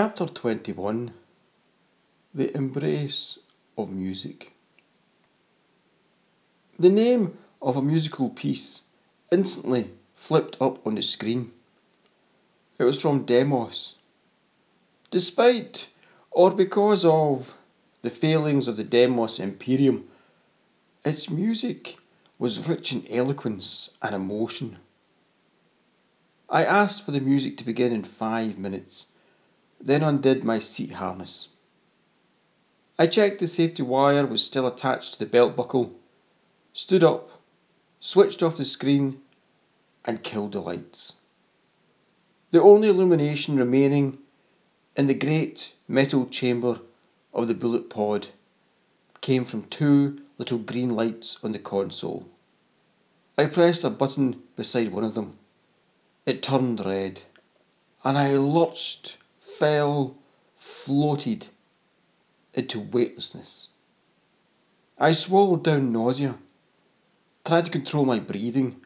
Chapter 21 The Embrace of Music. The name of a musical piece instantly flipped up on the screen. It was from Demos. Despite, or because of, the failings of the Demos Imperium, its music was rich in eloquence and emotion. I asked for the music to begin in five minutes then undid my seat harness. I checked the safety wire was still attached to the belt buckle, stood up, switched off the screen, and killed the lights. The only illumination remaining in the great metal chamber of the bullet pod came from two little green lights on the console. I pressed a button beside one of them. It turned red, and I lurched fell, floated into weightlessness. I swallowed down nausea, tried to control my breathing,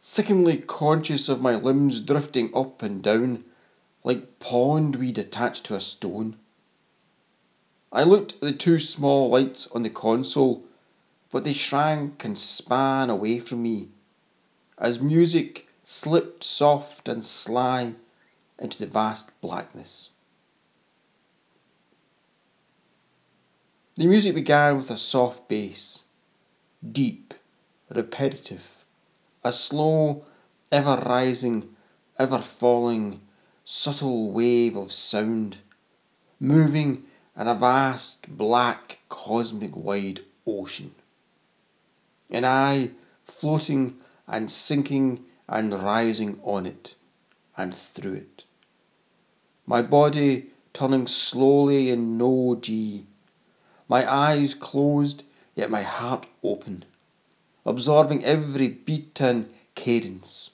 sickeningly conscious of my limbs drifting up and down like pondweed attached to a stone. I looked at the two small lights on the console, but they shrank and span away from me as music slipped soft and sly into the vast blackness. The music began with a soft bass, deep, repetitive, a slow, ever rising, ever falling, subtle wave of sound, moving in a vast, black, cosmic wide ocean. And I floating and sinking and rising on it and through it my body turning slowly in no G, my eyes closed, yet my heart open, absorbing every beat and cadence.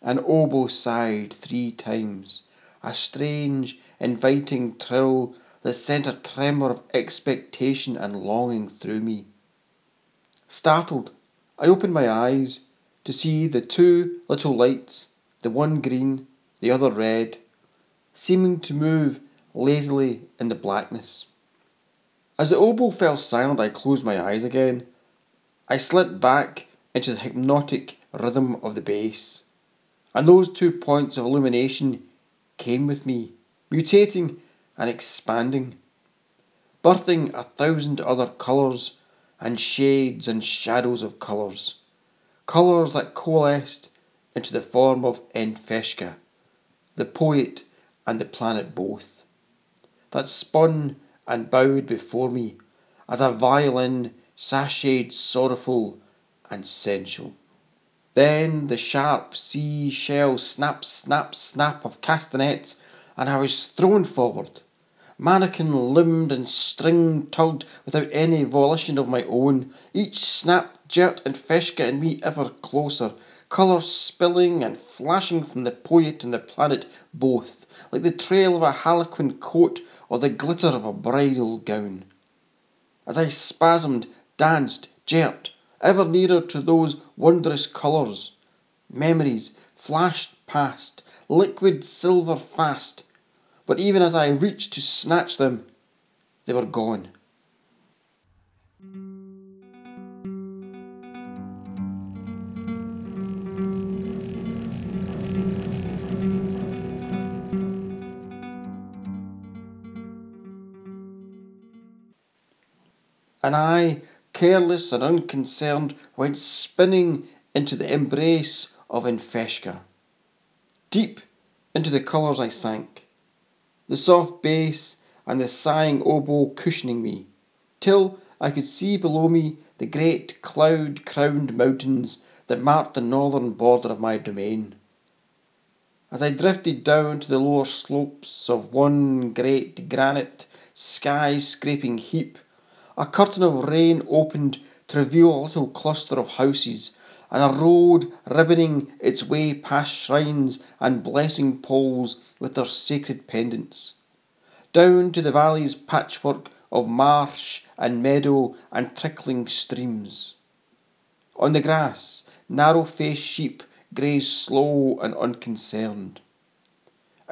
An oboe sighed three times, a strange, inviting trill that sent a tremor of expectation and longing through me. Startled, I opened my eyes to see the two little lights, the one green, the other red, seeming to move lazily in the blackness. As the oboe fell silent, I closed my eyes again. I slipped back into the hypnotic rhythm of the bass, and those two points of illumination came with me, mutating and expanding, birthing a thousand other colours and shades and shadows of colours, colours that coalesced into the form of Enfeshka, the poet and the planet both, that spun and bowed before me as a violin sashayed sorrowful and sensual. Then the sharp sea shell snap, snap, snap of castanets, and I was thrown forward, mannikin limbed and string tugged without any volition of my own, each snap jerked Enfeshka getting me ever closer, colours spilling and flashing from the poet and the planet both, like the trail of a harlequin coat or the glitter of a bridal gown. As I spasmed, danced, jerked, ever nearer to those wondrous colours, memories flashed past, liquid silver fast, but even as I reached to snatch them, they were gone. And I, careless and unconcerned, went spinning into the embrace of Enfeshka. Deep into the colours I sank. The soft bass and the sighing oboe cushioning me, till I could see below me the great cloud crowned mountains that marked the northern border of my domain. As I drifted down to the lower slopes of one great granite sky scraping heap, a curtain of rain opened to reveal a little cluster of houses and a road ribboning its way past shrines and blessing poles with their sacred pendants, down to the valley's patchwork of marsh and meadow and trickling streams. On the grass, narrow faced sheep grazed slow and unconcerned.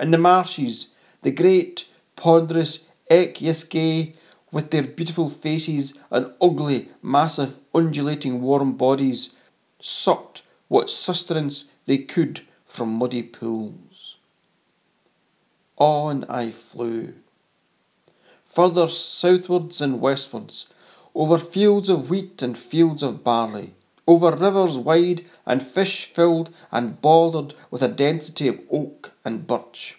In the marshes, the great, ponderous Eck with their beautiful faces and ugly, massive, undulating warm bodies, sucked what sustenance they could from muddy pools. On I flew. Further southwards and westwards, over fields of wheat and fields of barley, over rivers wide and fish filled and bordered with a density of oak and birch.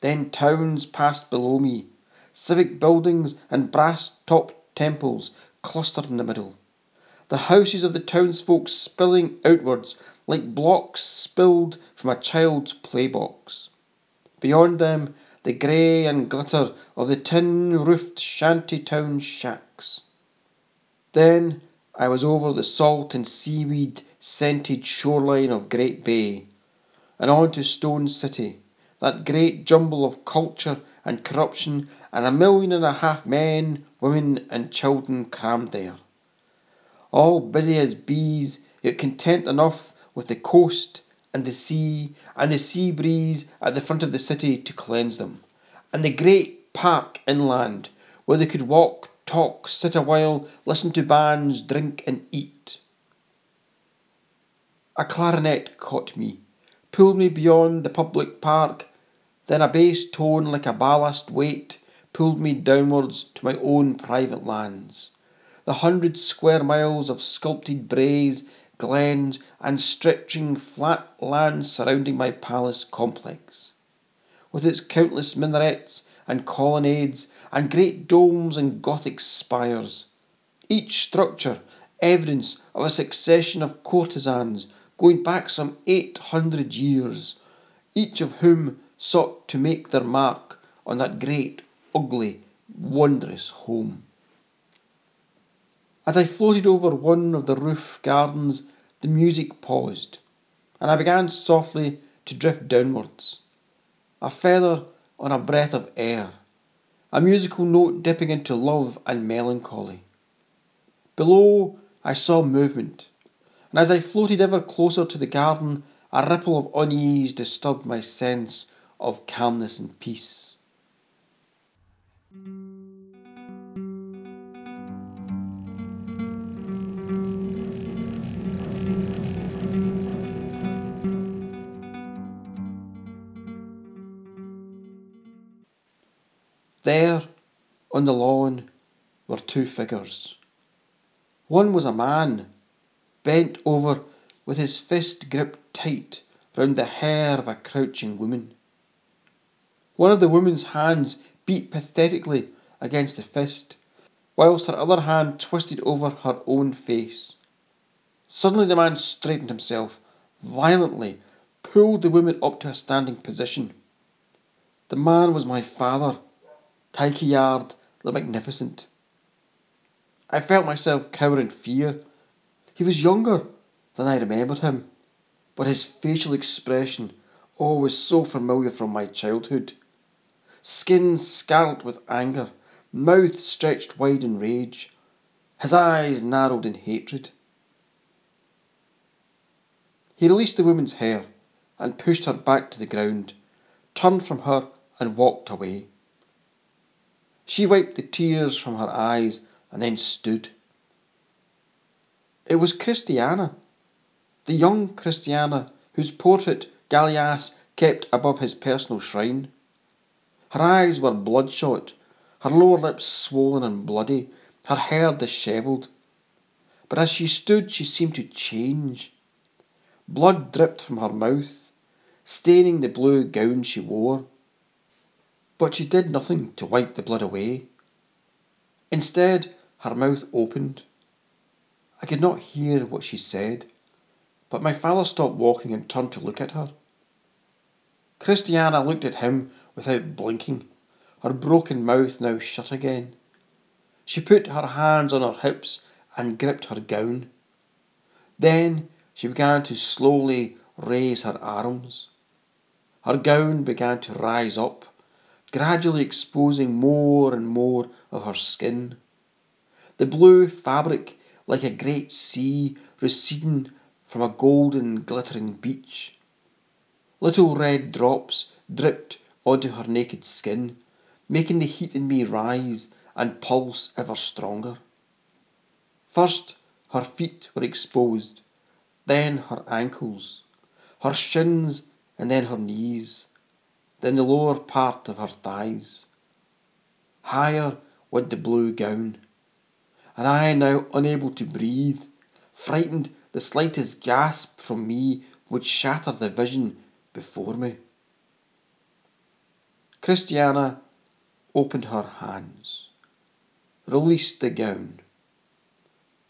Then towns passed below me, civic buildings and brass topped temples clustered in the middle the houses of the townsfolk spilling outwards like blocks spilled from a child's playbox. Beyond them, the grey and glitter of the tin roofed shanty town shacks. Then I was over the salt and seaweed scented shoreline of Great Bay, and on to Stone City, that great jumble of culture and corruption, and a million and a half men, women, and children crammed there all busy as bees, yet content enough with the coast and the sea and the sea breeze at the front of the city to cleanse them, and the great park inland where they could walk, talk, sit a while, listen to bands, drink and eat. A clarinet caught me, pulled me beyond the public park, then a bass tone like a ballast weight pulled me downwards to my own private lands. The hundred square miles of sculpted braes, glens, and stretching flat lands surrounding my palace complex, with its countless minarets and colonnades and great domes and Gothic spires, each structure evidence of a succession of courtesans going back some eight hundred years, each of whom sought to make their mark on that great, ugly, wondrous home. As I floated over one of the roof gardens, the music paused, and I began softly to drift downwards, a feather on a breath of air, a musical note dipping into love and melancholy. Below, I saw movement, and as I floated ever closer to the garden, a ripple of unease disturbed my sense of calmness and peace. There, on the lawn, were two figures. One was a man, bent over with his fist gripped tight round the hair of a crouching woman. One of the woman's hands beat pathetically against the fist, whilst her other hand twisted over her own face. Suddenly the man straightened himself, violently pulled the woman up to a standing position. The man was my father. Tyke Yard the Magnificent. I felt myself cower in fear. He was younger than I remembered him, but his facial expression, oh, was so familiar from my childhood. Skin scarlet with anger, mouth stretched wide in rage, his eyes narrowed in hatred. He released the woman's hair and pushed her back to the ground, turned from her and walked away. She wiped the tears from her eyes and then stood. It was Christiana, the young Christiana whose portrait Gallias kept above his personal shrine. Her eyes were bloodshot, her lower lips swollen and bloody, her hair dishevelled. But as she stood, she seemed to change. Blood dripped from her mouth, staining the blue gown she wore. but she did nothing to wipe the blood away. Instead, her mouth opened. I could not hear what she said, but my father stopped walking and turned to look at her. Christiana looked at him without blinking, her broken mouth now shut again. She put her hands on her hips and gripped her gown. Then she began to slowly raise her arms. Her gown began to rise up, gradually exposing more and more of her skin. The blue fabric, like a great sea receding from a golden glittering beach. Little red drops dripped onto her naked skin, making the heat in me rise and pulse ever stronger. First her feet were exposed, then her ankles, her shins and then her knees, then the lower part of her thighs. Higher went the blue gown, and I, now unable to breathe, frightened the slightest gasp from me would shatter the vision before me. Christiana opened her hands, released the gown.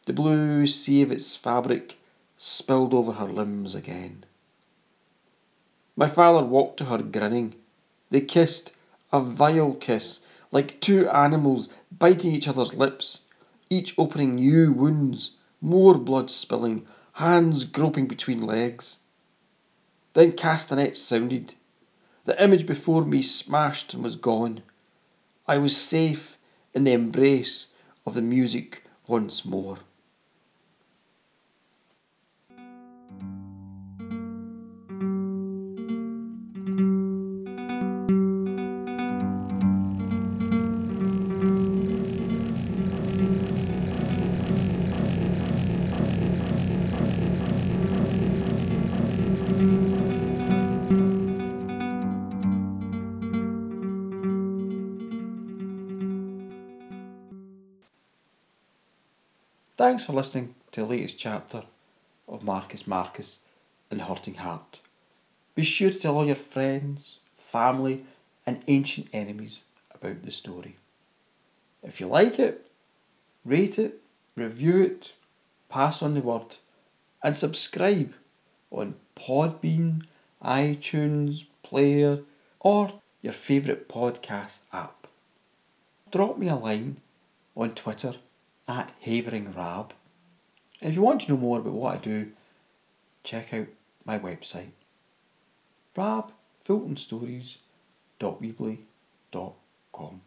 The blue sea of its fabric spilled over her limbs again. My father walked to her grinning. They kissed, a vile kiss, like two animals biting each other's lips, each opening new wounds, more blood spilling, hands groping between legs. Then castanets sounded. The image before me smashed and was gone. I was safe in the embrace of the music once more. Thanks for listening to the latest chapter of Marcus Marcus and Hurting Heart. Be sure to tell all your friends, family, and ancient enemies about the story. If you like it, rate it, review it, pass on the word, and subscribe on Podbean, iTunes, Player, or your favourite podcast app. Drop me a line on Twitter at Havering Rab. And if you want to know more about what I do, check out my website rabfultonstories.weebly.com.